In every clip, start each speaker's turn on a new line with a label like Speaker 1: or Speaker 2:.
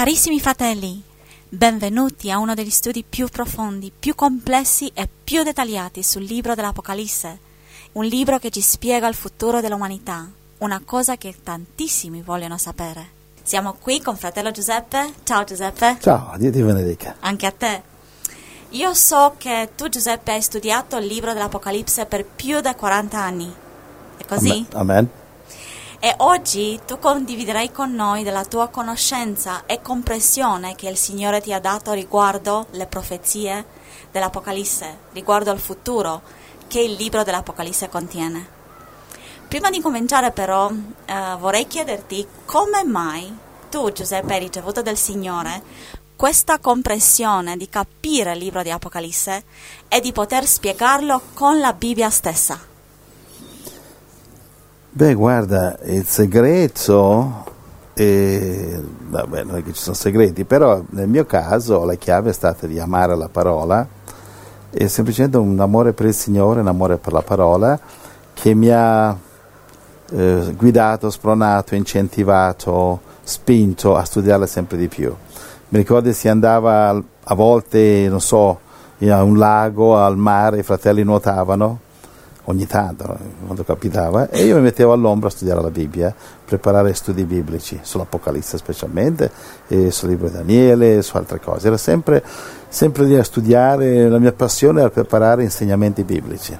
Speaker 1: Carissimi fratelli, benvenuti a uno degli studi più profondi, più complessi e più dettagliati sul libro dell'Apocalisse, un libro che ci spiega il futuro dell'umanità, una cosa che tantissimi vogliono sapere. Siamo qui con fratello Giuseppe. Ciao Giuseppe.
Speaker 2: Ciao, Dio ti benedica.
Speaker 1: Anche a te. Io so che tu Giuseppe hai studiato il libro dell'Apocalisse per più di 40 anni. È così?
Speaker 2: Amen.
Speaker 1: E oggi tu condividerai con noi della tua conoscenza e comprensione che il Signore ti ha dato riguardo le profezie dell'Apocalisse, riguardo al futuro che il libro dell'Apocalisse contiene. Prima di cominciare però eh, vorrei chiederti come mai tu Giuseppe hai ricevuto dal Signore questa comprensione di capire il libro di Apocalisse e di poter spiegarlo con la Bibbia stessa.
Speaker 2: Beh, guarda, il segreto, è, vabbè, non è che ci sono segreti, però nel mio caso la chiave è stata di amare la parola e semplicemente un amore per il Signore, un amore per la parola che mi ha eh, guidato, spronato, incentivato, spinto a studiarla sempre di più. Mi ricordo si andava a volte, non so, a un lago, al mare, i fratelli nuotavano ogni tanto, quando capitava, e io mi mettevo all'ombra a studiare la Bibbia, preparare studi biblici, sull'Apocalisse specialmente, e sul libro di Daniele, su altre cose. Era sempre, sempre lì a studiare, la mia passione era preparare insegnamenti biblici,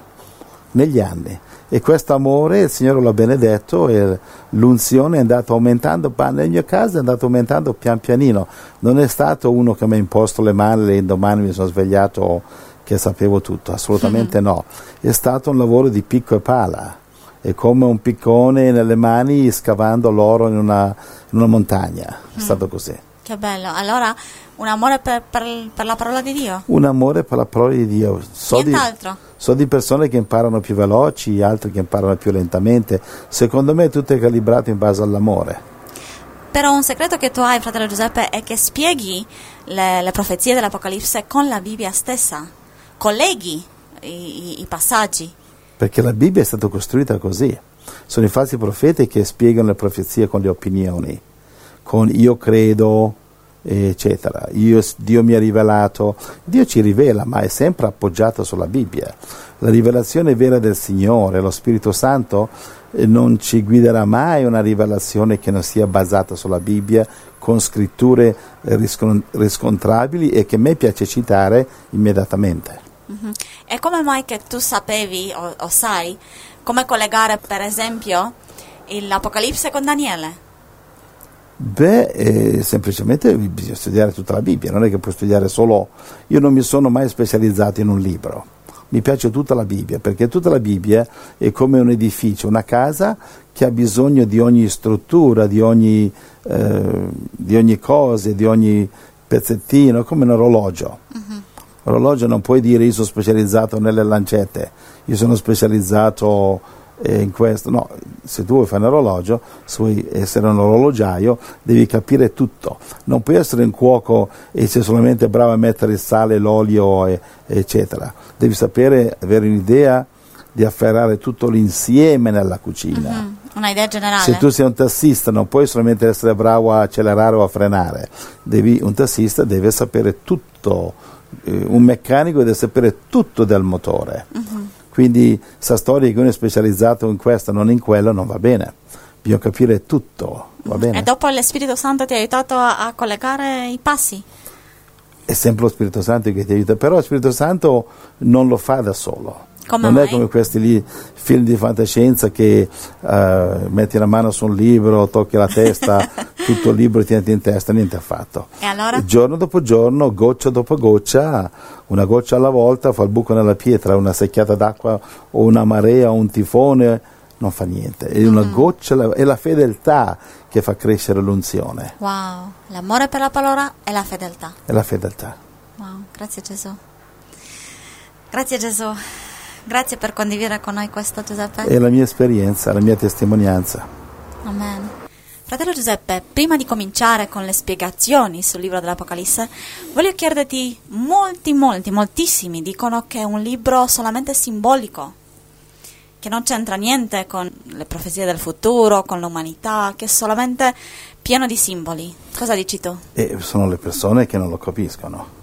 Speaker 2: negli anni. E questo amore il Signore l'ha benedetto e l'unzione è andata aumentando, nel mio caso è andato aumentando pian pianino. Non è stato uno che mi ha imposto le mani e domani mi sono svegliato che sapevo tutto, assolutamente no. È stato un lavoro di picco e pala, è come un piccone nelle mani scavando l'oro in una, in una montagna, è
Speaker 1: Mm.
Speaker 2: stato così.
Speaker 1: Che bello. Allora, un amore per, per- per la parola di Dio?
Speaker 2: Un amore per la parola di Dio. So di, so di persone che imparano più veloci, altre che imparano più lentamente. Secondo me tutto è calibrato in base all'amore.
Speaker 1: Però un segreto che tu hai, fratello Giuseppe, è che spieghi le, le profezie dell'Apocalisse con la Bibbia stessa. Colleghi i, i- passaggi.
Speaker 2: Perché la Bibbia è stata costruita così. Sono i falsi profeti che spiegano le profezie con le opinioni, con io credo, eccetera. Io- Dio mi ha rivelato. Dio ci rivela, ma è sempre appoggiato sulla Bibbia. La rivelazione vera del Signore, lo Spirito Santo, eh, non ci guiderà mai una rivelazione che non sia basata sulla Bibbia, con scritture riscon- riscontrabili e che a me piace citare immediatamente.
Speaker 1: Mhm. E come mai che tu sapevi o, o sai come collegare, per esempio, l'Apocalisse con Daniele?
Speaker 2: Beh, eh, semplicemente bisogna studiare tutta la Bibbia, non è che puoi studiare solo... Io non mi sono mai specializzato in un libro, mi piace tutta la Bibbia, perché tutta la Bibbia è come un edificio, una casa che ha bisogno di ogni struttura, di ogni, eh, di ogni cosa, di ogni pezzettino, come un orologio. Orologio non puoi dire io sono specializzato nelle lancette, io sono specializzato eh, in questo. No, se tu vuoi fare un orologio, se vuoi essere un orologiaio, devi capire tutto. Non puoi essere un cuoco e sei solamente bravo a mettere il sale, l'olio, e- eccetera. Devi sapere, avere un'idea di afferrare tutto l'insieme nella cucina.
Speaker 1: Mhm. Una idea generale?
Speaker 2: Se tu sei un tassista non puoi solamente essere bravo a accelerare o a frenare, Devi- un tassista deve sapere tutto, eh, un meccanico deve sapere tutto del motore.
Speaker 1: Mhm.
Speaker 2: Quindi sta storia che uno è specializzato in questo, non in quello, non va bene. Bisogna capire tutto, va bene?
Speaker 1: E dopo lo Spirito Santo ti ha aiutato a, a collegare i passi?
Speaker 2: È sempre lo Spirito Santo che ti aiuta, però lo Spirito Santo non lo fa da solo.
Speaker 1: Come
Speaker 2: non
Speaker 1: mai?
Speaker 2: è come questi lì film di fantascienza che eh, metti la mano su un libro, tocchi la testa, tutto il libro ti entra in testa, niente affatto.
Speaker 1: E allora?
Speaker 2: Giorno dopo giorno, goccia dopo goccia, una goccia alla volta fa il buco nella pietra, una secchiata d'acqua o una marea o un tifone, non fa niente. È una
Speaker 1: Mm.
Speaker 2: goccia, è la fedeltà che fa crescere l'unzione,
Speaker 1: Wow, l'amore per la parola e la fedeltà.
Speaker 2: è la fedeltà.
Speaker 1: Wow, grazie Gesù. Grazie Gesù. Grazie per condividere con noi questo Giuseppe.
Speaker 2: È la mia esperienza, la mia testimonianza.
Speaker 1: Amen. Fratello Giuseppe, prima di cominciare con le spiegazioni sul libro dell'Apocalisse, voglio chiederti, molti, molti, moltissimi dicono che è un libro solamente simbolico, che non c'entra niente con le profezie del futuro, con l'umanità, che è solamente pieno di simboli. Cosa dici tu?
Speaker 2: E sono le persone che non lo capiscono.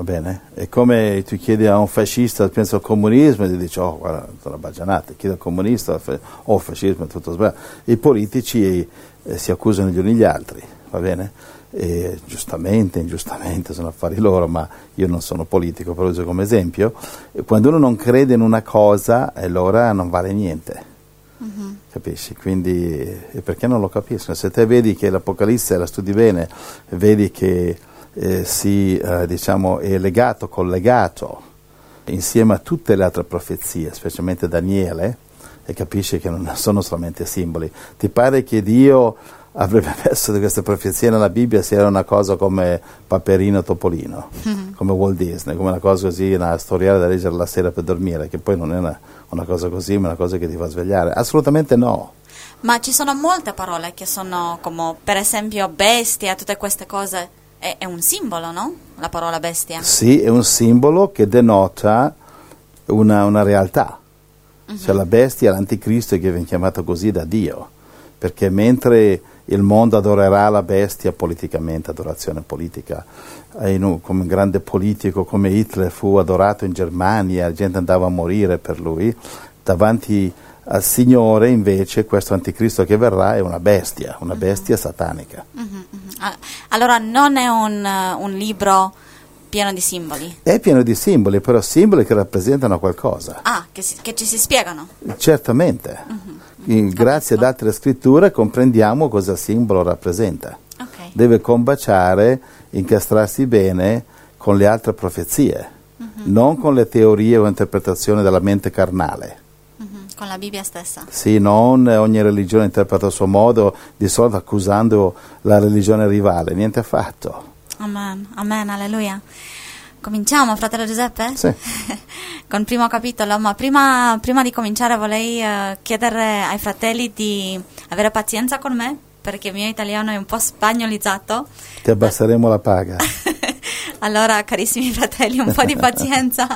Speaker 2: Va bene? È come tu chiedi a un fascista, penso al comunismo, e ti dice, oh, guarda, sono baggianate, chiedi al comunista, oh, fascismo è tutto sbagliato. I politici eh, si accusano gli uni gli altri, va bene? E, giustamente, ingiustamente, sono affari loro, ma io non sono politico, però uso come esempio. Quando uno non crede in una cosa, allora non vale niente. Mm-hmm. Capisci? Quindi perché non lo capiscono? Se te vedi che l'Apocalisse la studi bene, vedi che eh, si, eh, diciamo, è legato, collegato insieme a tutte le altre profezie, specialmente Daniele, e capisci che non sono solamente simboli. Ti pare che Dio avrebbe messo queste profezie nella Bibbia se era una cosa come Paperino Topolino, mm-hmm. come Walt Disney, come una cosa così, una storiella da leggere la sera per dormire, che poi non è una, una cosa così, ma una cosa che ti fa svegliare. Assolutamente no.
Speaker 1: Ma ci sono molte parole che sono come, per esempio, bestia, tutte queste cose. È, è un simbolo, no? La parola bestia.
Speaker 2: Sì, è un simbolo che denota una, una realtà. Uh-huh. Cioè la bestia, l'anticristo, che viene chiamato così da Dio. Perché mentre il mondo adorerà la bestia politicamente, adorazione politica, un, come un grande politico come Hitler fu adorato in Germania, la gente andava a morire per lui, davanti al Signore invece questo anticristo che verrà è una bestia, una uh-huh. bestia satanica.
Speaker 1: Uh-huh, uh-huh. Allora non è un, un libro pieno di simboli.
Speaker 2: È pieno di simboli, però simboli che rappresentano qualcosa.
Speaker 1: Ah, che, si, che ci si spiegano.
Speaker 2: Certamente. Uh-huh. Grazie ad altre scritture comprendiamo cosa il simbolo rappresenta. Okay. Deve combaciare, incastrarsi bene con le altre profezie, uh-huh. non con le teorie o interpretazioni della mente carnale.
Speaker 1: Con la Bibbia stessa.
Speaker 2: Sì, non ogni religione interpreta a suo modo, di solito accusando la religione rivale, niente affatto.
Speaker 1: Amen, amen, alleluia. Cominciamo, fratello Giuseppe?
Speaker 2: Sì.
Speaker 1: Con il primo capitolo, ma prima, prima di cominciare vorrei uh, chiedere ai fratelli di avere pazienza con me, perché il mio italiano è un po' spagnolizzato.
Speaker 2: Ti abbasseremo la paga.
Speaker 1: allora, carissimi fratelli, un po' di pazienza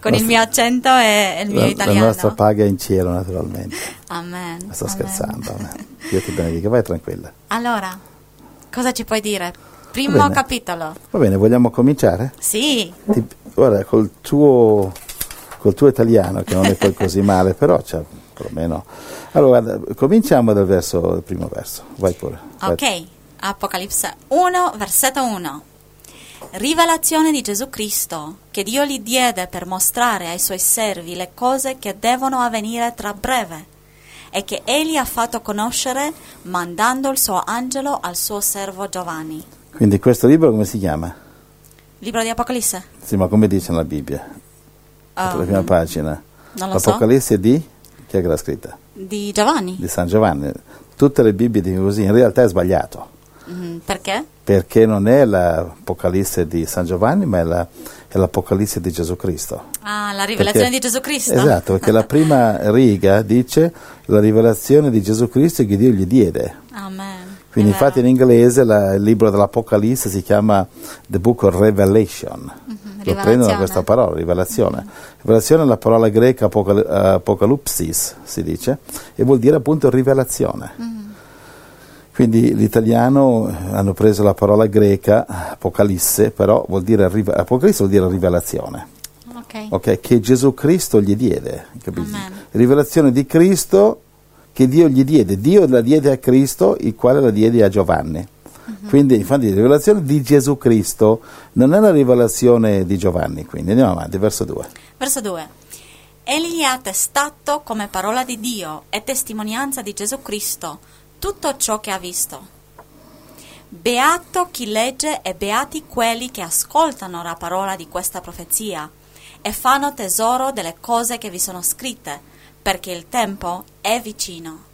Speaker 1: con il mio accento e il mio
Speaker 2: la,
Speaker 1: italiano.
Speaker 2: La nostra paga è in cielo, naturalmente.
Speaker 1: Amen.
Speaker 2: Sto
Speaker 1: amen.
Speaker 2: scherzando. Amen. Dio ti benedica, vai tranquilla.
Speaker 1: Allora, cosa ci puoi dire? Primo capitolo.
Speaker 2: Va bene, vogliamo cominciare?
Speaker 1: Sì.
Speaker 2: Ti, guarda, col tuo, col tuo, italiano, che non è poi così male, però cioè, perlomeno... Allora, guarda, cominciamo dal verso, primo verso. Vai pure.
Speaker 1: Vai. Ok, Apocalisse 1, versetto 1. Rivelazione di Gesù Cristo, che Dio gli diede per mostrare ai suoi servi le cose che devono avvenire tra breve e che egli ha fatto conoscere mandando il suo angelo al suo servo Giovanni
Speaker 2: quindi questo libro come si chiama?
Speaker 1: Libro di Apocalisse?
Speaker 2: Sì, ma come dice nella Bibbia? Um, la prima pagina.
Speaker 1: Non lo
Speaker 2: L'Apocalisse
Speaker 1: so.
Speaker 2: di? Chi è che l'ha scritta?
Speaker 1: Di Giovanni.
Speaker 2: Di San Giovanni. Tutte le Bibbie dicono così, in realtà è sbagliato.
Speaker 1: Mm, perché?
Speaker 2: Perché non è l'Apocalisse di San Giovanni, ma è, la, è l'Apocalisse di Gesù Cristo.
Speaker 1: Ah, la rivelazione
Speaker 2: perché,
Speaker 1: di Gesù Cristo.
Speaker 2: Esatto, perché la prima riga dice la rivelazione di Gesù Cristo che Dio gli diede.
Speaker 1: Amen.
Speaker 2: Quindi infatti in inglese la, il libro dell'Apocalisse si chiama The Book of Revelation. Mm-hmm, Lo prendono da questa parola, rivelazione. Mm-hmm. Rivelazione è la parola greca apocal- apocalipsis, si dice, e vuol dire appunto rivelazione. Mm-hmm. Quindi l'italiano hanno preso la parola greca apocalisse, però vuol dire apocalisse vuol dire rivelazione.
Speaker 1: Okay.
Speaker 2: Okay, che Gesù Cristo gli diede. Rivelazione di Cristo che Dio gli diede. Dio la diede a Cristo, il quale la diede a Giovanni. Uh-huh. Quindi, infatti, la rivelazione di Gesù Cristo non è la rivelazione di Giovanni. Quindi andiamo avanti, verso 2.
Speaker 1: Verso 2. Egli ha attestato come parola di Dio e testimonianza di Gesù Cristo tutto ciò che ha visto. Beato chi legge e beati quelli che ascoltano la parola di questa profezia e fanno tesoro delle cose che vi sono scritte perché il tempo è vicino.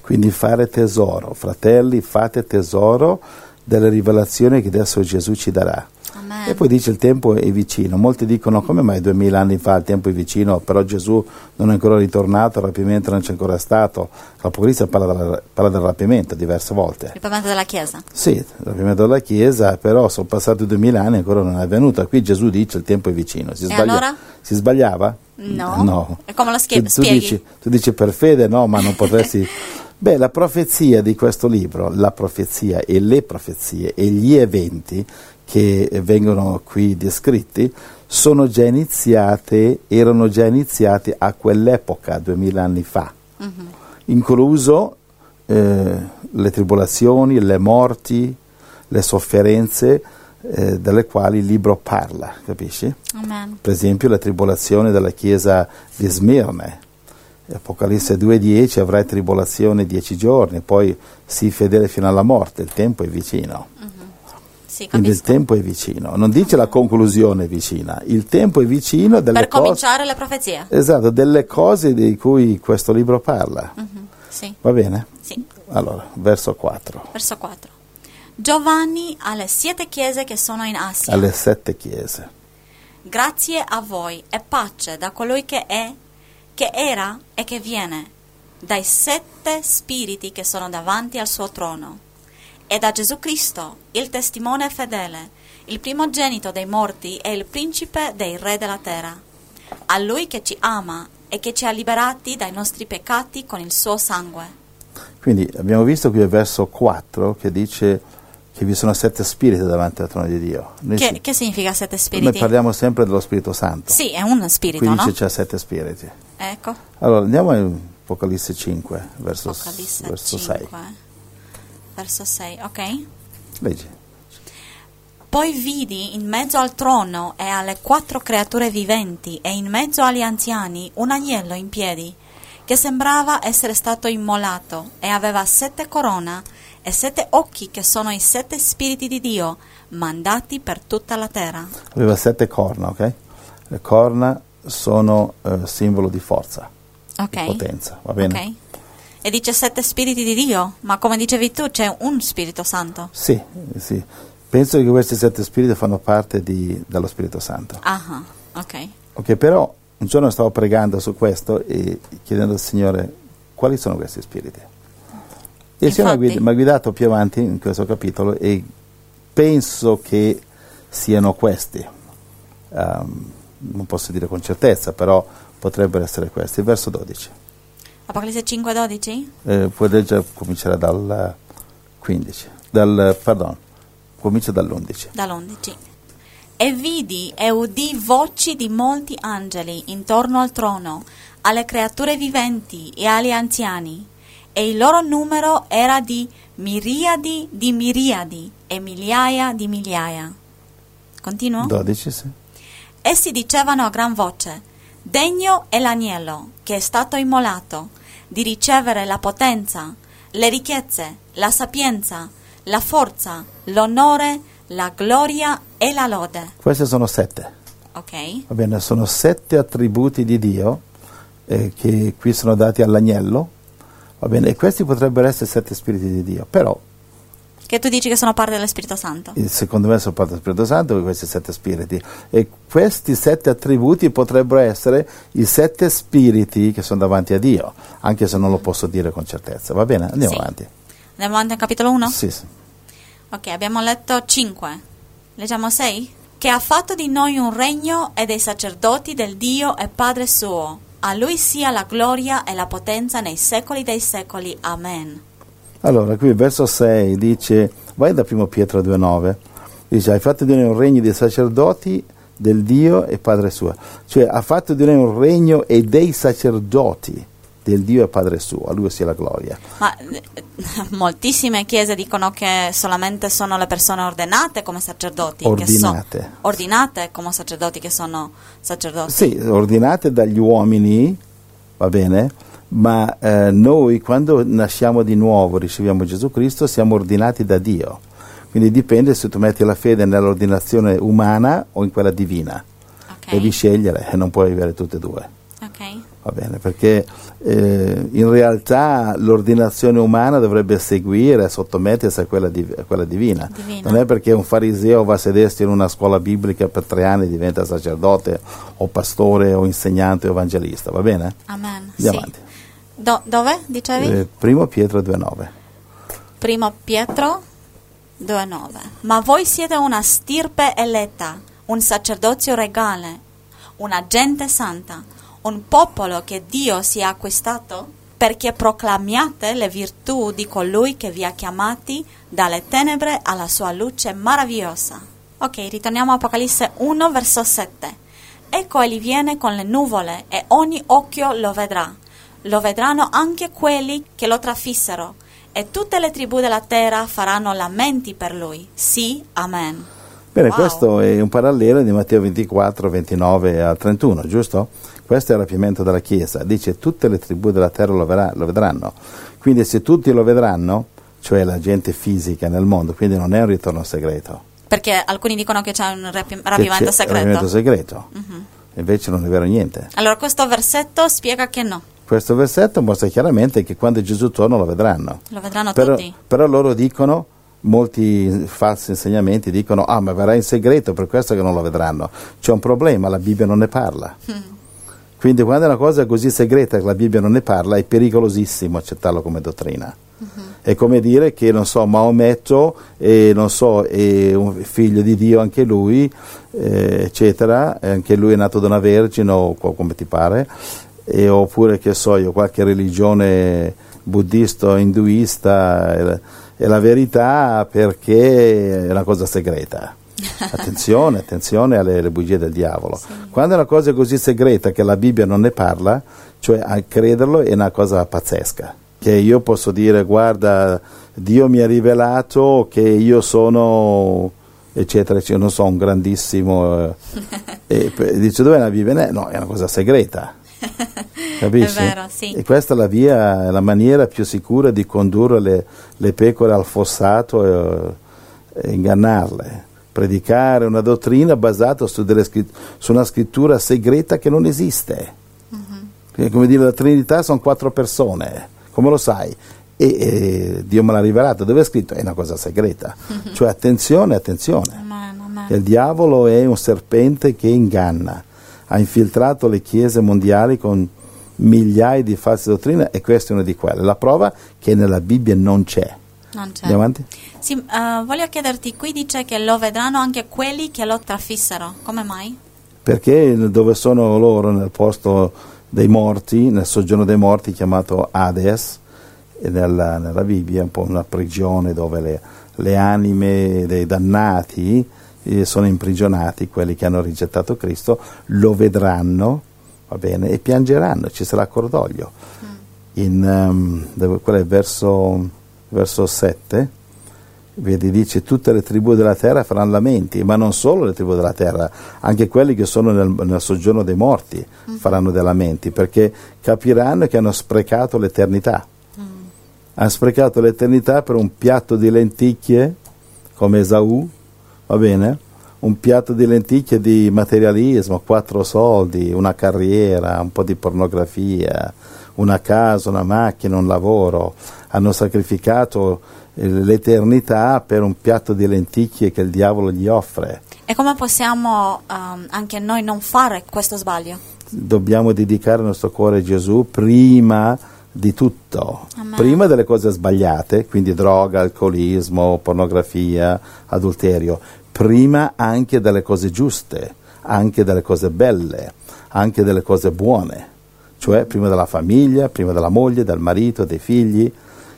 Speaker 2: Quindi fare tesoro, fratelli, fate tesoro delle rivelazioni che adesso Gesù ci darà.
Speaker 1: Amen.
Speaker 2: E poi dice il tempo è vicino. Molti dicono come mai duemila anni fa il tempo è vicino, però Gesù non è ancora ritornato, il rapimento non c'è ancora stato. L'Apocalisse parla, parla del rapimento diverse volte. Il
Speaker 1: rapimento della Chiesa?
Speaker 2: Sì, il rapimento della Chiesa, però sono passati duemila anni e ancora non è avvenuto. Qui Gesù dice il tempo è vicino. Si,
Speaker 1: sbaglia, allora?
Speaker 2: si sbagliava?
Speaker 1: No.
Speaker 2: no.
Speaker 1: E come lo schie-
Speaker 2: tu, tu, dici, tu, dici, per fede no, ma non potresti Beh, la profezia di questo libro, la profezia e le profezie e gli eventi che vengono qui descritti sono già iniziate, erano già iniziati a quell'epoca, duemila anni fa,
Speaker 1: Mhm.
Speaker 2: incluso eh, le tribolazioni, le morti, le sofferenze eh, delle quali il libro parla, capisci?
Speaker 1: Amen.
Speaker 2: Per esempio la tribolazione della chiesa di Smirne. Apocalisse 2.10 avrai tribolazione dieci giorni, poi sii fedele fino alla morte, il tempo è vicino.
Speaker 1: Sì,
Speaker 2: Quindi il tempo è vicino, non dice la conclusione è vicina, il tempo è vicino delle
Speaker 1: Per
Speaker 2: cose,
Speaker 1: cominciare le profezie.
Speaker 2: esatto, delle cose di cui questo libro parla.
Speaker 1: Mhm. Sì,
Speaker 2: Va bene?
Speaker 1: sì.
Speaker 2: Allora, verso 4,
Speaker 1: Verso 4. Giovanni alle siete chiese che sono in Asia.
Speaker 2: alle sette chiese.
Speaker 1: Grazie a voi e pace da colui che è, che era e che viene, dai sette spiriti che sono davanti al suo trono, e da Gesù Cristo, il testimone fedele, il primogenito dei morti e il principe dei re della terra. A lui che ci ama e che ci ha liberati dai nostri peccati con il suo sangue.
Speaker 2: Quindi abbiamo visto qui il verso 4 che dice che vi sono sette spiriti davanti al trono di Dio. Noi,
Speaker 1: Che,
Speaker 2: si-
Speaker 1: che significa sette
Speaker 2: noi
Speaker 1: spiriti?
Speaker 2: parliamo sempre dello Spirito Santo.
Speaker 1: Sì, è un spirito,
Speaker 2: Qui
Speaker 1: no?
Speaker 2: dice c'è sette spiriti.
Speaker 1: Ecco.
Speaker 2: Allora andiamo in Apocalisse 5, verso,
Speaker 1: Apocalisse
Speaker 2: verso
Speaker 1: 5,
Speaker 2: 6.
Speaker 1: Verso 6, ok?
Speaker 2: Leggi.
Speaker 1: Poi vidi in mezzo al trono e alle quattro creature viventi e in mezzo agli anziani un agnello in piedi, che sembrava essere stato immolato e aveva sette corona e sette occhi che sono i sette spiriti di Dio, mandati per tutta la terra.
Speaker 2: Aveva sette corna, ok? Le corna sono eh, simbolo di forza,
Speaker 1: Ok?
Speaker 2: potenza, va bene?
Speaker 1: Ok. E dice sette spiriti di Dio, ma come dicevi tu c'è un Spirito Santo.
Speaker 2: Sì, sì. Penso che questi sette spiriti fanno parte di- dello Spirito Santo.
Speaker 1: Ah, ok.
Speaker 2: Ok, però un giorno stavo pregando su questo e chiedendo al Signore quali sono questi spiriti. E il Signore mi ha guidato più avanti in questo capitolo e penso che siano questi. Ehm, non posso dire con certezza, però potrebbero essere questi. Verso 12.
Speaker 1: Apocalisse 5, 12?
Speaker 2: Eh, puoi leggere, cominciare dal eh, 15. Dal, pardon, comincia dall'11.
Speaker 1: dall'11. E vidi e udì voci di molti angeli intorno al trono, alle creature viventi e agli anziani, e il loro numero era di miriadi di miriadi e migliaia di migliaia. Continuo?
Speaker 2: 12, sì.
Speaker 1: Essi dicevano a gran voce, Degno è l'agnello che è stato immolato di ricevere la potenza, le ricchezze, la sapienza, la forza, l'onore, la gloria e la lode.
Speaker 2: Questi sono sette.
Speaker 1: Ok?
Speaker 2: Va bene, sono sette attributi di Dio eh, che qui sono dati all'agnello. Va bene, e questi potrebbero essere sette spiriti di Dio, però
Speaker 1: Che tu dici che sono parte dello Spirito Santo.
Speaker 2: eh, secondo me sono parte dello Spirito Santo questi sette spiriti. E questi sette attributi potrebbero essere i sette spiriti che sono davanti a Dio, anche se non lo posso dire con certezza. Va bene, andiamo
Speaker 1: Sì.
Speaker 2: avanti.
Speaker 1: Andiamo avanti al capitolo 1?
Speaker 2: Sì, sì.
Speaker 1: Ok, abbiamo letto 5. Leggiamo 6. Che ha fatto di noi un regno e dei sacerdoti del Dio e Padre suo. A lui sia la gloria e la potenza nei secoli dei secoli. Amen.
Speaker 2: Allora, qui il verso 6 dice, vai da 1 Pietro 2,9, dice, hai fatto di noi un regno dei sacerdoti del Dio e Padre suo. Cioè, ha fatto di noi un regno e dei sacerdoti del Dio e Padre suo, a lui sia la gloria.
Speaker 1: Ma eh, moltissime chiese dicono che solamente sono le persone ordinate come sacerdoti. Che so-
Speaker 2: Ordinate.
Speaker 1: ordinate come sacerdoti che sono sacerdoti.
Speaker 2: Sì, ordinate dagli uomini, va bene, ma eh, noi quando nasciamo di nuovo, riceviamo Gesù Cristo, siamo ordinati da Dio. Quindi dipende se tu metti la fede nell'ordinazione umana o in quella divina.
Speaker 1: Ok.
Speaker 2: Devi scegliere e non puoi avere tutte e due.
Speaker 1: Ok.
Speaker 2: Va bene, perché eh, in realtà l'ordinazione umana dovrebbe seguire, sottomettersi a quella, div- a quella divina.
Speaker 1: Divina.
Speaker 2: Non è perché un fariseo va a sedersi in una scuola biblica per tre anni e diventa sacerdote o pastore o insegnante o evangelista, va bene?
Speaker 1: Amen.
Speaker 2: Andiamo
Speaker 1: Sì.
Speaker 2: avanti.
Speaker 1: Do- dove dicevi?
Speaker 2: Eh, primo Pietro 2,9.
Speaker 1: Primo Pietro 2,9 Ma voi siete una stirpe eletta, un sacerdozio regale, una gente santa, un popolo che Dio si è acquistato perché proclamiate le virtù di colui che vi ha chiamati dalle tenebre alla sua luce meravigliosa. Ok, ritorniamo a Apocalisse 1, verso 7. Ecco egli viene con le nuvole e ogni occhio lo vedrà. Lo vedranno anche quelli che lo trafissero e tutte le tribù della terra faranno lamenti per lui. Sì, amen.
Speaker 2: Bene,
Speaker 1: Wow.
Speaker 2: questo è un parallelo di Matteo 24, 29 al 31, giusto? Questo è il rapimento della Chiesa. Dice tutte le tribù della terra lo, verrà- lo vedranno. Quindi se tutti lo vedranno, cioè la gente fisica nel mondo, quindi non è un ritorno segreto.
Speaker 1: Perché alcuni dicono che c'è un rapi- rapimento
Speaker 2: c'è-
Speaker 1: segreto.
Speaker 2: rapimento segreto.
Speaker 1: Mhm.
Speaker 2: Invece non è vero niente.
Speaker 1: Allora questo versetto spiega che no,
Speaker 2: Questo versetto mostra chiaramente che quando Gesù torna lo vedranno.
Speaker 1: lo vedranno
Speaker 2: Però,
Speaker 1: tutti.
Speaker 2: però loro dicono, molti falsi insegnamenti dicono, ah ma verrà in segreto, per questo che non lo vedranno. C'è un problema, la Bibbia non ne parla. Quindi quando è una cosa così segreta che la Bibbia non ne parla, è pericolosissimo accettarlo come dottrina. È come dire che, non so, Maometto, e, non so, è un figlio di Dio anche lui, eh, eccetera, e anche lui è nato da una vergine o co- come ti pare, e, oppure che so io, qualche religione buddista o induista è la, verità perché è una cosa segreta. Attenzione, attenzione alle, alle bugie del diavolo. Quando è una cosa così segreta che la Bibbia non ne parla, cioè a crederlo è una cosa pazzesca. Che io posso dire, guarda, Dio mi ha rivelato che io sono, eccetera, eccetera, non so, un grandissimo... eh, e dice dove è la Bibbia? Eh, No, è una cosa segreta. Capisci?
Speaker 1: È vero, sì.
Speaker 2: E questa è la via, la maniera più sicura di condurre le, le pecore al fossato e, e ingannarle. Predicare una dottrina basata su, scritt- su una scrittura segreta che non esiste. Quindi, Come dire, la Trinità sono quattro persone, come lo sai? E, e Dio me l'ha rivelato, dove è scritto? È una cosa segreta. Cioè attenzione, attenzione.
Speaker 1: Amen, amen.
Speaker 2: Il diavolo è un serpente che inganna, ha infiltrato le chiese mondiali con migliaia di false dottrine e questa è una di quelle. La prova che nella Bibbia non c'è.
Speaker 1: Non c'è.
Speaker 2: Andiamo avanti?
Speaker 1: Sì, eh, voglio chiederti, qui dice che lo vedranno anche quelli che lo trafissero. Come mai?
Speaker 2: Perché dove sono loro nel posto dei morti, nel soggiorno dei morti chiamato Hades, nella, nella Bibbia è un po' una prigione dove le, le anime dei dannati eh, sono imprigionati, quelli che hanno rigettato Cristo, lo vedranno, va bene, e piangeranno, ci sarà cordoglio. In, ehm, dove, quello è verso, verso 7, Vedi, dice tutte le tribù della terra faranno lamenti, ma non solo le tribù della terra, anche quelli che sono nel, nel soggiorno dei morti faranno dei lamenti, perché capiranno che hanno sprecato l'eternità. Hanno sprecato l'eternità per un piatto di lenticchie, come Esaù, va bene? Un piatto di lenticchie di materialismo, quattro soldi, una carriera, un po' di pornografia, una casa, una macchina, un lavoro. Hanno sacrificato eh, l'eternità per un piatto di lenticchie che il diavolo gli offre.
Speaker 1: E come possiamo ehm, anche noi non fare questo sbaglio?
Speaker 2: Dobbiamo dedicare il nostro cuore a Gesù prima di tutto, prima delle cose sbagliate, quindi droga, alcolismo, pornografia, adulterio, prima anche delle cose giuste, anche delle cose belle, anche delle cose buone, cioè prima della famiglia, prima della moglie, del marito, dei figli,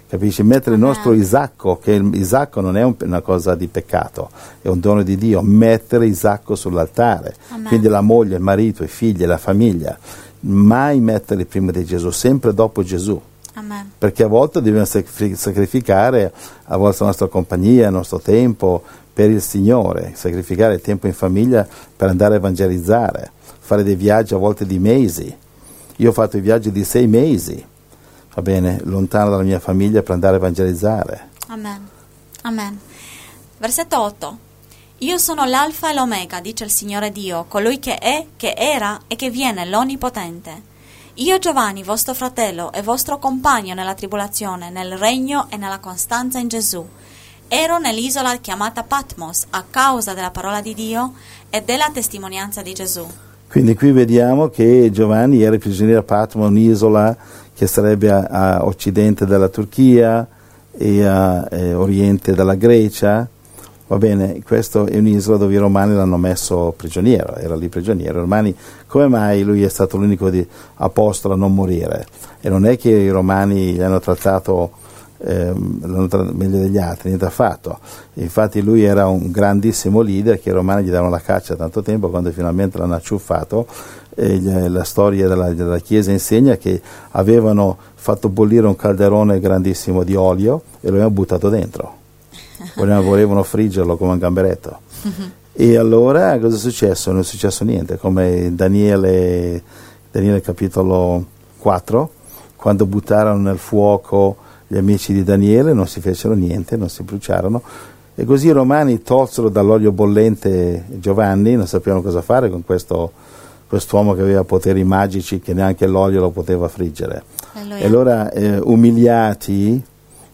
Speaker 2: capisci? Mettere il nostro Isacco, che Isacco non è un- una cosa di peccato, è un dono di Dio, mettere Isacco sull'altare,
Speaker 1: Amen.
Speaker 2: quindi la moglie, il marito, i figli, la famiglia, mai metterli prima di Gesù, sempre dopo Gesù
Speaker 1: Amen.
Speaker 2: perché a volte dobbiamo sacri- sacrificare a volte la nostra compagnia, il nostro tempo per il Signore, sacrificare il tempo in famiglia per andare a evangelizzare, fare dei viaggi a volte di mesi. Io ho fatto i viaggi di sei mesi, va bene, lontano dalla mia famiglia per andare a evangelizzare.
Speaker 1: Amen. Amen. Versetto 8. Io sono l'alfa e l'omega, dice il Signore Dio, colui che è, che era e che viene, l'Onnipotente. Io Giovanni, vostro fratello e vostro compagno nella tribolazione, nel regno e nella costanza in Gesù. Ero nell'isola chiamata Patmos a causa della parola di Dio e della testimonianza di Gesù.
Speaker 2: Quindi qui vediamo che Giovanni era prigioniero a Patmo, un'isola che sarebbe a, a occidente della Turchia e a eh, oriente della Grecia, Va bene, questo è un'isola dove i romani l'hanno messo prigioniero, era lì prigioniero. I romani, come mai lui è stato l'unico apostolo a non morire? E non è che i romani gli hanno trattato eh, meglio degli altri, niente affatto. Infatti lui era un grandissimo leader che i romani gli davano la caccia tanto tempo, quando finalmente l'hanno acciuffato, eh, la storia della, della, Chiesa insegna che avevano fatto bollire un calderone grandissimo di olio e lo avevano buttato dentro volevano friggerlo come un gamberetto. E allora cosa è successo? Non è successo niente, come Daniele, Daniele capitolo 4, quando buttarono nel fuoco gli amici di Daniele, non si fecero niente, non si bruciarono. E così i romani tolsero dall'olio bollente Giovanni, non sapevano cosa fare con questo quest'uomo che aveva poteri magici che neanche l'olio lo poteva friggere. Alleluia. E allora eh, umiliati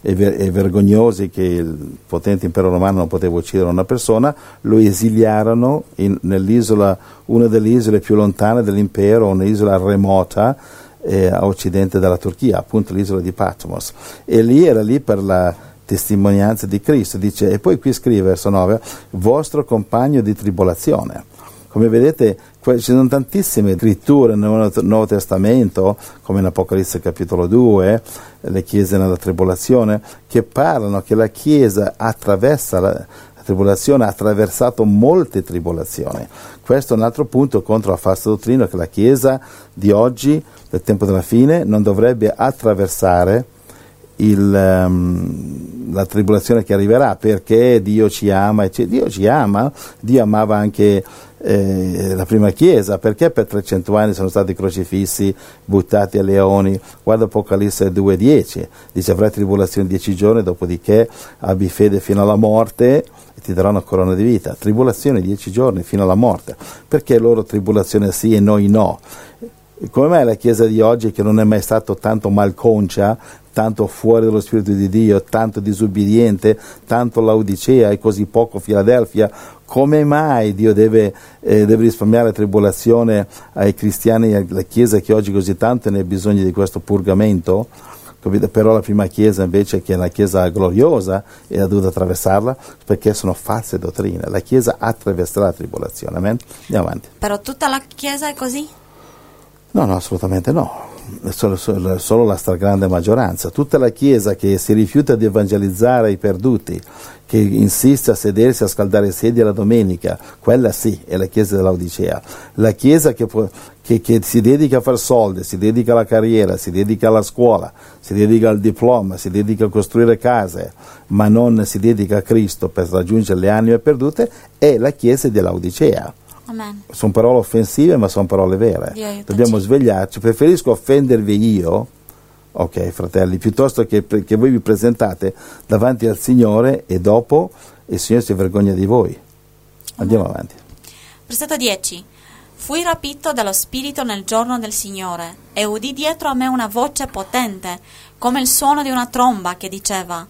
Speaker 2: e, ver- e, vergognosi che il potente impero romano non poteva uccidere una persona, lo esiliarono in, nell'isola, una delle isole più lontane dell'impero, un'isola remota eh, a occidente della Turchia, appunto l'isola di Patmos. E lì era lì per la testimonianza di Cristo, dice, e poi qui scrive, verso 9, vostro compagno di tribolazione. Come vedete ci sono tantissime scritture nel Nuovo Testamento, come in Apocalisse capitolo 2, le chiese nella tribolazione, che parlano che la Chiesa attraversa la, la tribolazione, ha attraversato molte tribolazioni. Questo è un altro punto contro la falsa dottrina che la Chiesa di oggi, del tempo della fine, non dovrebbe attraversare il, um, la tribolazione che arriverà perché Dio ci ama, Dio ci ama, Dio amava anche eh, la prima chiesa, perché per 300 anni sono stati crocifissi, buttati a leoni? Guarda Apocalisse 2.10, dice avrai tribolazione dieci giorni, dopodiché abbi fede fino alla morte e ti darò una corona di vita. Tribolazione dieci giorni fino alla morte. Perché loro tribolazione sì e noi no? Come mai la Chiesa di oggi, che non è mai stata tanto malconcia, tanto fuori dallo Spirito di Dio, tanto disubbidiente, tanto Laodicea e così poco Filadelfia, come mai Dio deve, eh, deve, risparmiare la tribolazione ai cristiani e alla Chiesa che oggi così tanto ne ha bisogno di questo purgamento? Però la prima Chiesa invece che è una Chiesa gloriosa e ha dovuto attraversarla perché sono false dottrine. La Chiesa attraverserà la tribolazione. Amen? Andiamo avanti.
Speaker 1: Però tutta la Chiesa è così?
Speaker 2: No, no, assolutamente no. Solo, solo, solo, la stragrande maggioranza. Tutta la Chiesa che si rifiuta di evangelizzare i perduti, che insiste a sedersi a scaldare sedie la domenica, quella sì, è la Chiesa dell'Odicea. La Chiesa che, che, che, si dedica a fare soldi, si dedica alla carriera, si dedica alla scuola, si dedica al diploma, si dedica a costruire case, ma non si dedica a Cristo per raggiungere le anime perdute, è la Chiesa dell'Odicea. Amen. Sono parole offensive, ma sono parole vere. Dobbiamo svegliarci. Preferisco offendervi io, ok, fratelli, piuttosto che, che voi vi presentate davanti al Signore e dopo il Signore si vergogna di voi. Andiamo Amen. avanti.
Speaker 1: Versetto 10. Fui rapito dallo Spirito nel giorno del Signore e udì dietro a me una voce potente, come il suono di una tromba che diceva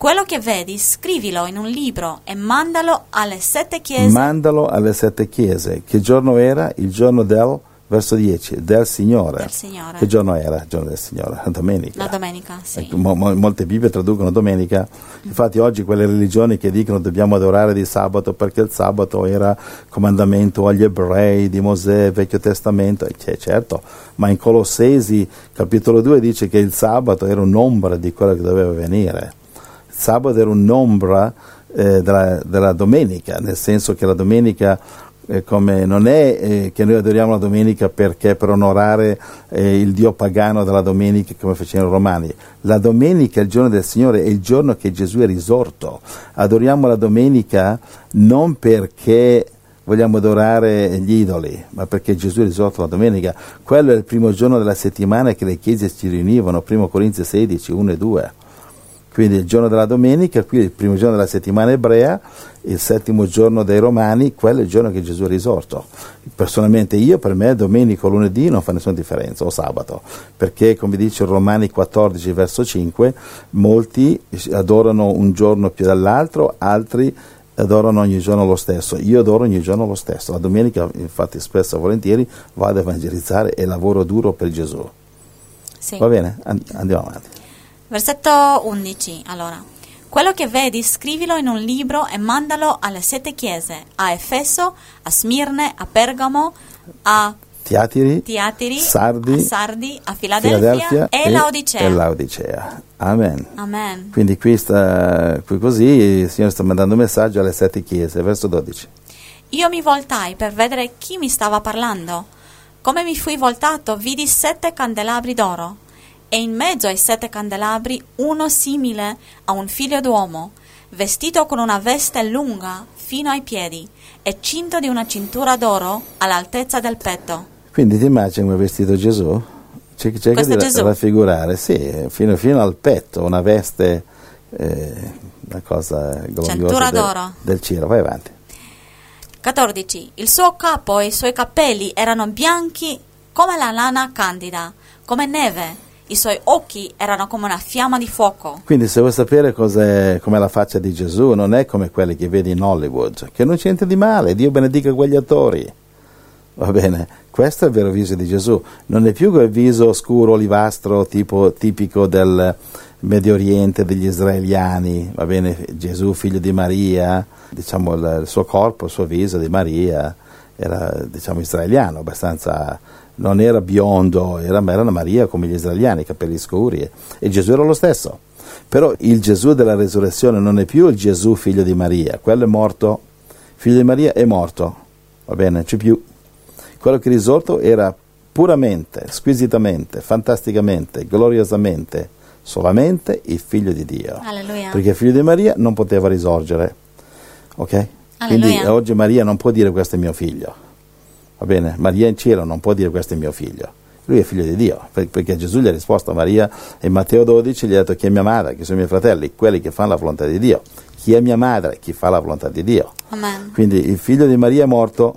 Speaker 1: quello che vedi, scrivilo in un libro e mandalo alle sette chiese.
Speaker 2: Mandalo alle sette chiese. Che giorno era? Il giorno del verso 10, del Signore.
Speaker 1: Del Signore.
Speaker 2: Che giorno era il giorno del Signore? La domenica.
Speaker 1: La domenica, sì.
Speaker 2: Ecco, mo, mo, molte Bibbie traducono domenica. Infatti oggi quelle religioni che dicono dobbiamo adorare di sabato perché il sabato era comandamento agli ebrei di Mosè, Vecchio Testamento, cioè, certo, ma in Colossesi capitolo 2 dice che il sabato era un'ombra di quello che doveva venire sabato era un'ombra eh, della, della, domenica, nel senso che la domenica eh, non è eh, che noi adoriamo la domenica perché per onorare eh, il dio pagano della domenica come facevano i romani. La domenica, il giorno del Signore, è il giorno che Gesù è risorto. Adoriamo la domenica non perché vogliamo adorare gli idoli, ma perché Gesù è risorto la domenica. Quello è il primo giorno della settimana che le chiese si riunivano, 1 Corinzi 16, 1 e 2. Quindi il giorno della domenica, qui il primo giorno della settimana ebrea, il settimo giorno dei romani, quello è il giorno che Gesù è risorto. Personalmente io, per me, domenica o lunedì non fa nessuna differenza, o sabato, perché come dice Romani 14, verso 5, molti adorano un giorno più dell'altro, altri adorano ogni giorno lo stesso. Io adoro ogni giorno lo stesso. La domenica, infatti, spesso e volentieri vado ad evangelizzare e lavoro duro per Gesù. Sì. Va bene? Andiamo avanti.
Speaker 1: Versetto 11, allora. Quello che vedi scrivilo in un libro e mandalo alle sette chiese, a Efeso, a Smirne, a Pergamo, a
Speaker 2: Tiatiri,
Speaker 1: Tiatiri,
Speaker 2: Sardi,
Speaker 1: a Sardi, a Filadelfia,
Speaker 2: Filadelfia
Speaker 1: e, Laodicea.
Speaker 2: e Laodicea. Amen.
Speaker 1: Amen.
Speaker 2: Quindi qui, sta, qui così il Signore sta mandando un messaggio alle sette chiese, verso 12.
Speaker 1: Io mi voltai per vedere chi mi stava parlando. Come mi fui voltato, vidi sette candelabri d'oro, e in mezzo ai sette candelabri uno simile a un figlio d'uomo, vestito con una veste lunga fino ai piedi e cinto di una cintura d'oro all'altezza del petto.
Speaker 2: Quindi ti immagini come vestito Gesù? Cerca
Speaker 1: Questo
Speaker 2: di
Speaker 1: Gesù.
Speaker 2: raffigurare, sì, fino, fino al petto, una veste, eh, una cosa gloriosa
Speaker 1: Cintura
Speaker 2: del,
Speaker 1: d'oro.
Speaker 2: del cielo. Vai avanti.
Speaker 1: 14. Il suo capo e i suoi capelli erano bianchi come la lana candida, come neve. I suoi occhi erano come una fiamma di fuoco.
Speaker 2: Quindi se vuoi sapere com'è la faccia di Gesù, non è come quelli che vedi in Hollywood, che non c'è niente di male, Dio benedica quegli attori. Va bene, questo è il vero viso di Gesù, non è più quel viso scuro, olivastro, tipo, tipico del Medio Oriente, degli israeliani, va bene, Gesù figlio di Maria, diciamo il, il suo corpo, il suo viso di Maria era diciamo israeliano, abbastanza, non era biondo, era, era una Maria come gli israeliani, capelli scuri, e, Gesù era lo stesso. Però il Gesù della resurrezione non è più il Gesù figlio di Maria, quello è morto, figlio di Maria è morto, va bene, non c'è più. Quello che è risorto era puramente, squisitamente, fantasticamente, gloriosamente, solamente il figlio di Dio.
Speaker 1: Alleluia.
Speaker 2: Perché il figlio di Maria non poteva risorgere. Ok? Quindi
Speaker 1: Alleluia.
Speaker 2: oggi Maria non può dire questo è mio figlio. Va bene? Maria in cielo non può dire questo è mio figlio. Lui è figlio di Dio, per- perché Gesù gli ha risposto a Maria in Matteo 12, gli ha detto chi è mia madre, chi sono i miei fratelli, quelli che fanno la volontà di Dio. Chi è mia madre? Chi fa la volontà di Dio.
Speaker 1: Amen.
Speaker 2: Quindi il figlio di Maria è morto,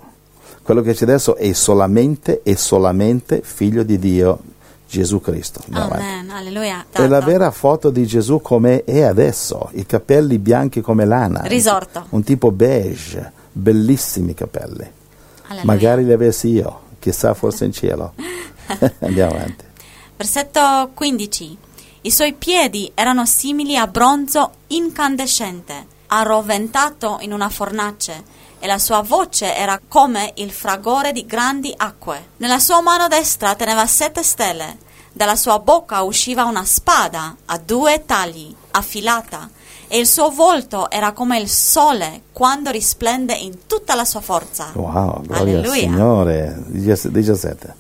Speaker 2: quello che c'è adesso è solamente e solamente figlio di Dio, Gesù Cristo.
Speaker 1: Amen. Alleluia.
Speaker 2: È la vera foto di Gesù come è adesso, i capelli bianchi come lana.
Speaker 1: Risorto.
Speaker 2: Un tipo beige, bellissimi capelli. Magari li avessi io, chissà forse in cielo. Andiamo avanti.
Speaker 1: Versetto 15. I suoi piedi erano simili a bronzo incandescente, arroventato in una fornace, e la sua voce era come il fragore di grandi acque. Nella sua mano destra teneva sette stelle. Dalla sua bocca usciva una spada a due tagli, affilata, e il suo volto era come il sole quando risplende in tutta la sua forza.
Speaker 2: Wow, gloria al
Speaker 1: Alleluia.
Speaker 2: Signore. 17.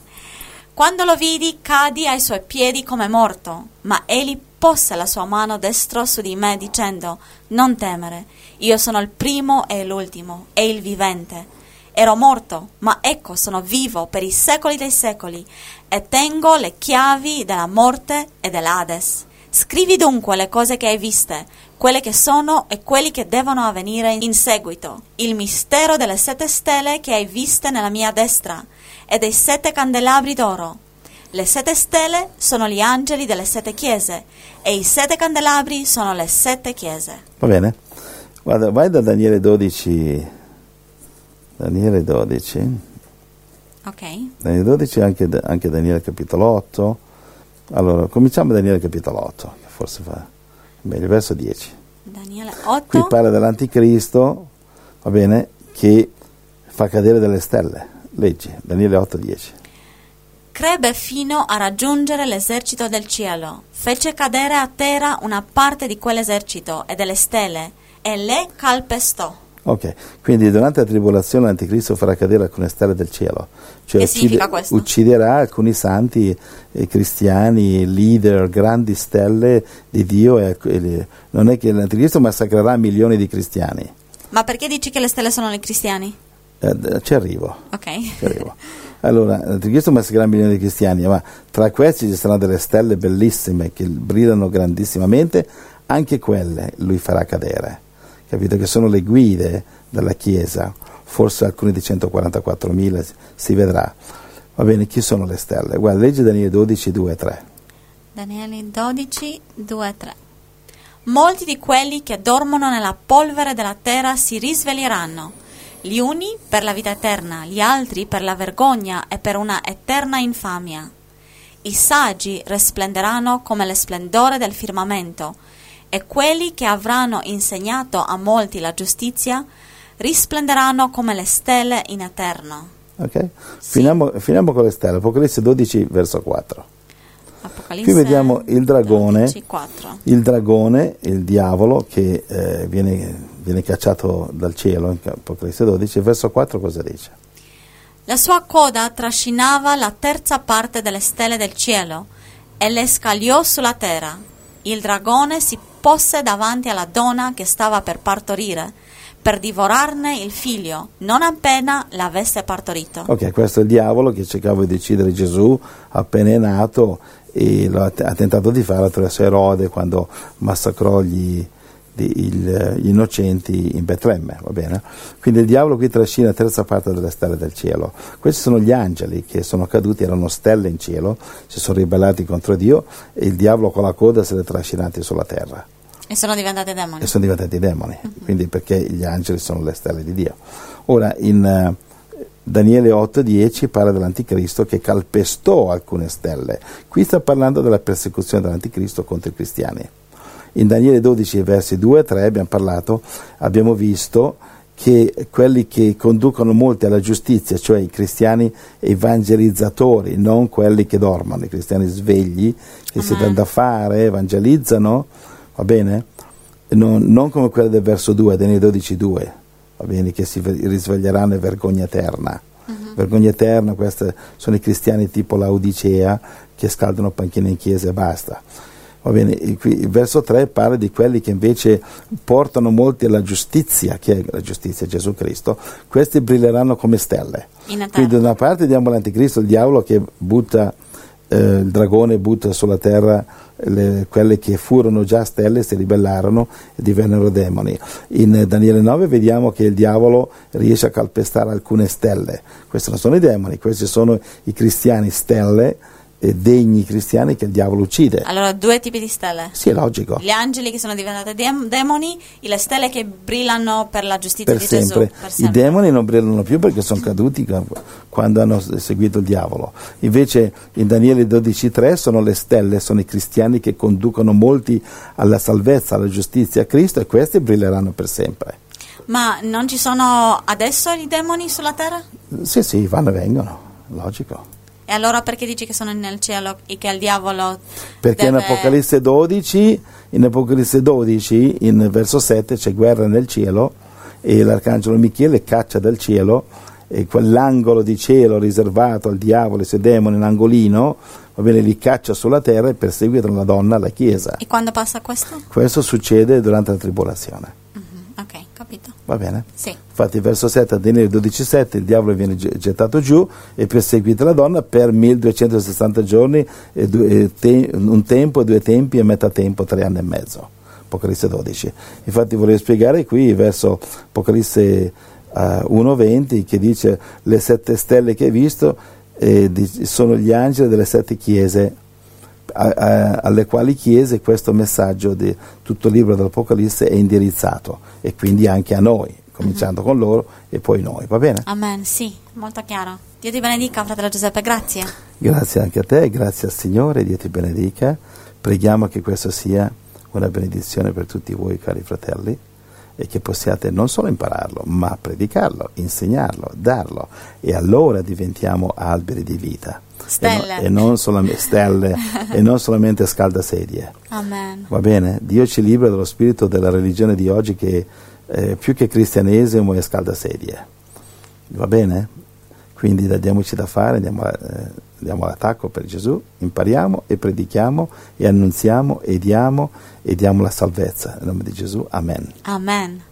Speaker 1: Quando lo vidi, cadi ai suoi piedi come morto, ma egli posse la sua mano destra su di me, dicendo: Non temere, io sono il primo e l'ultimo, e il vivente. Ero morto, ma ecco sono vivo per i secoli dei secoli, e tengo le chiavi della morte e dell'Ades. Scrivi dunque le cose che hai viste, quelle che sono e quelli che devono avvenire in seguito, il mistero delle sette stelle che hai viste nella mia destra e dei sette candelabri d'oro. Le sette stelle sono gli angeli delle sette chiese e i sette candelabri sono le sette chiese.
Speaker 2: Va bene? Guarda, vai da Daniele 12. Daniele 12.
Speaker 1: Ok?
Speaker 2: Daniele 12 anche, anche Daniele capitolo 8. Allora, cominciamo da Daniele capitolo 8, che forse fa meglio, verso 10.
Speaker 1: Daniele
Speaker 2: Qui
Speaker 1: 8.
Speaker 2: parla dell'anticristo, va bene, che fa cadere delle stelle. Leggi, Daniele 8, 10.
Speaker 1: Crebbe fino a raggiungere l'esercito del cielo. Fece cadere a terra una parte di quell'esercito e delle stelle e le calpestò.
Speaker 2: Ok, quindi durante la tribolazione l'anticristo farà cadere alcune stelle del cielo, cioè
Speaker 1: questo?
Speaker 2: ucciderà alcuni santi eh, cristiani, leader, grandi stelle di Dio. E, e non è che l'anticristo massacrerà milioni di cristiani.
Speaker 1: Ma perché dici che le stelle sono i cristiani?
Speaker 2: Eh, ci arrivo.
Speaker 1: Ok.
Speaker 2: Ci arrivo. Allora, l'anticristo massacrerà milioni di cristiani, ma tra questi ci saranno delle stelle bellissime che brillano grandissimamente, anche quelle lui farà cadere, capito? Che sono le guide della Chiesa, forse alcuni di 144.000 si- vedrà. Va bene, chi sono le stelle? Guarda, legge Daniele 12, 2 e 3.
Speaker 1: Daniele 12, 2 e 3. Molti di quelli che dormono nella polvere della terra si risveglieranno, gli uni per la vita eterna, gli altri per la vergogna e per una eterna infamia. I saggi risplenderanno come lo splendore del firmamento, e quelli che avranno insegnato a molti la giustizia risplenderanno come le stelle in eterno.
Speaker 2: Ok? Finiamo, finiamo con le stelle, Apocalisse 12, verso 4.
Speaker 1: Apocalisse
Speaker 2: Qui vediamo il dragone,
Speaker 1: 12, 4.
Speaker 2: il dragone, il diavolo che eh, viene, viene cacciato dal cielo in Apocalisse 12, verso 4 cosa dice?
Speaker 1: La sua coda trascinava la terza parte delle stelle del cielo e le scagliò sulla terra. Il dragone si posse davanti alla donna che stava per partorire, per divorarne il figlio, non appena l'avesse partorito.
Speaker 2: Ok, questo è il diavolo che cercava di uccidere Gesù appena è nato e lo ha, ha tentato di fare attraverso Erode quando massacrò gli, il- gli innocenti in Betlemme, va bene? Quindi il diavolo qui trascina la terza parte delle stelle del cielo. Questi sono gli angeli che sono caduti, erano stelle in cielo, si sono ribellati contro Dio e il diavolo con la coda se li ha trascinati sulla terra
Speaker 1: E sono diventate demoni.
Speaker 2: e sono diventati demoni, quindi perché gli angeli sono le stelle di Dio. Ora in eh, Daniele 8:10 parla dell'anticristo che calpestò alcune stelle. Qui sta parlando della persecuzione dell'anticristo contro i cristiani. In Daniele 12 versi 2 e 3 abbiamo parlato, abbiamo visto che quelli che conducono molti alla giustizia, cioè i cristiani evangelizzatori, non quelli che dormono, i cristiani svegli, che si
Speaker 1: Amen.
Speaker 2: danno da fare, evangelizzano, va bene? Non, non come quelli del verso 2, Daniele 12, 2, va bene? Che si ve- risveglieranno in vergogna eterna. Vergogna eterna, questi sono i cristiani tipo Laodicea che scaldano panchine in chiesa e basta. Va bene, qui il verso 3 parla di quelli che invece portano molti alla giustizia, che è la giustizia Gesù Cristo, questi brilleranno come stelle. Quindi da una parte diamo l'anticristo, il diavolo che butta, eh, il dragone butta sulla terra le- quelle che furono già stelle, si ribellarono e divennero demoni. In Daniele 9 vediamo che il diavolo riesce a calpestare alcune stelle. Questi non sono i demoni, questi sono i cristiani stelle, degni cristiani che il diavolo uccide.
Speaker 1: Allora, due tipi di stelle.
Speaker 2: Sì, è logico.
Speaker 1: Gli angeli che sono diventati dem- demoni e le stelle che brillano per la giustizia
Speaker 2: per
Speaker 1: di
Speaker 2: sempre.
Speaker 1: Gesù. Per
Speaker 2: I
Speaker 1: sempre.
Speaker 2: demoni non brillano più perché sono caduti ca- quando hanno seguito il diavolo. Invece in Daniele 12:3 sono le stelle, sono i cristiani che conducono molti alla salvezza, alla giustizia a Cristo e questi brilleranno per sempre.
Speaker 1: Ma non ci sono adesso i demoni sulla terra?
Speaker 2: Sì, sì, vanno e vengono, logico.
Speaker 1: E allora perché dici che sono nel cielo e che il diavolo
Speaker 2: Perché in
Speaker 1: deve-
Speaker 2: Apocalisse 12, in Apocalisse 12, in verso 7 c'è guerra nel cielo e l'arcangelo Michele caccia dal cielo e quell'angolo di cielo riservato al diavolo e ai suoi demoni, un angolino, va bene, li caccia sulla terra e perseguitano la donna, la chiesa.
Speaker 1: E quando passa questo?
Speaker 2: Questo succede durante la tribolazione. Va bene?
Speaker 1: Sì.
Speaker 2: Infatti verso 7 a Daniele 12,7 il diavolo viene ge- gettato giù e perseguita la donna per 1260 giorni, te- un tempo, due tempi e metà tempo, tre anni e mezzo. Apocalisse 12. Infatti volevo spiegare qui verso Apocalisse eh, 1,20 che dice le sette stelle che hai visto eh, sono gli angeli delle sette chiese a- a- alle quali chiese questo messaggio di tutto il libro dell'Apocalisse è indirizzato e quindi anche a noi, cominciando con loro e poi noi, va bene?
Speaker 1: Amen, sì, molto chiaro. Dio ti benedica, fratello Giuseppe, grazie.
Speaker 2: Grazie anche a te, grazie al Signore, Dio ti benedica. Preghiamo che questo sia una benedizione per tutti voi, cari fratelli, e che possiate non solo impararlo, ma predicarlo, insegnarlo, darlo, e allora diventiamo alberi di vita.
Speaker 1: Stelle.
Speaker 2: E, no- e non solamente stelle, e non solamente scaldasedie.
Speaker 1: Amen.
Speaker 2: Va bene? Dio ci libera dallo spirito della religione di oggi che eh, più che cristianesimo è scaldasedie. Va bene? Quindi diamoci da fare, andiamo, eh, andiamo all'attacco per Gesù, impariamo e predichiamo e annunziamo e diamo e diamo la salvezza. Nel nome di Gesù, Amen.
Speaker 1: Amen.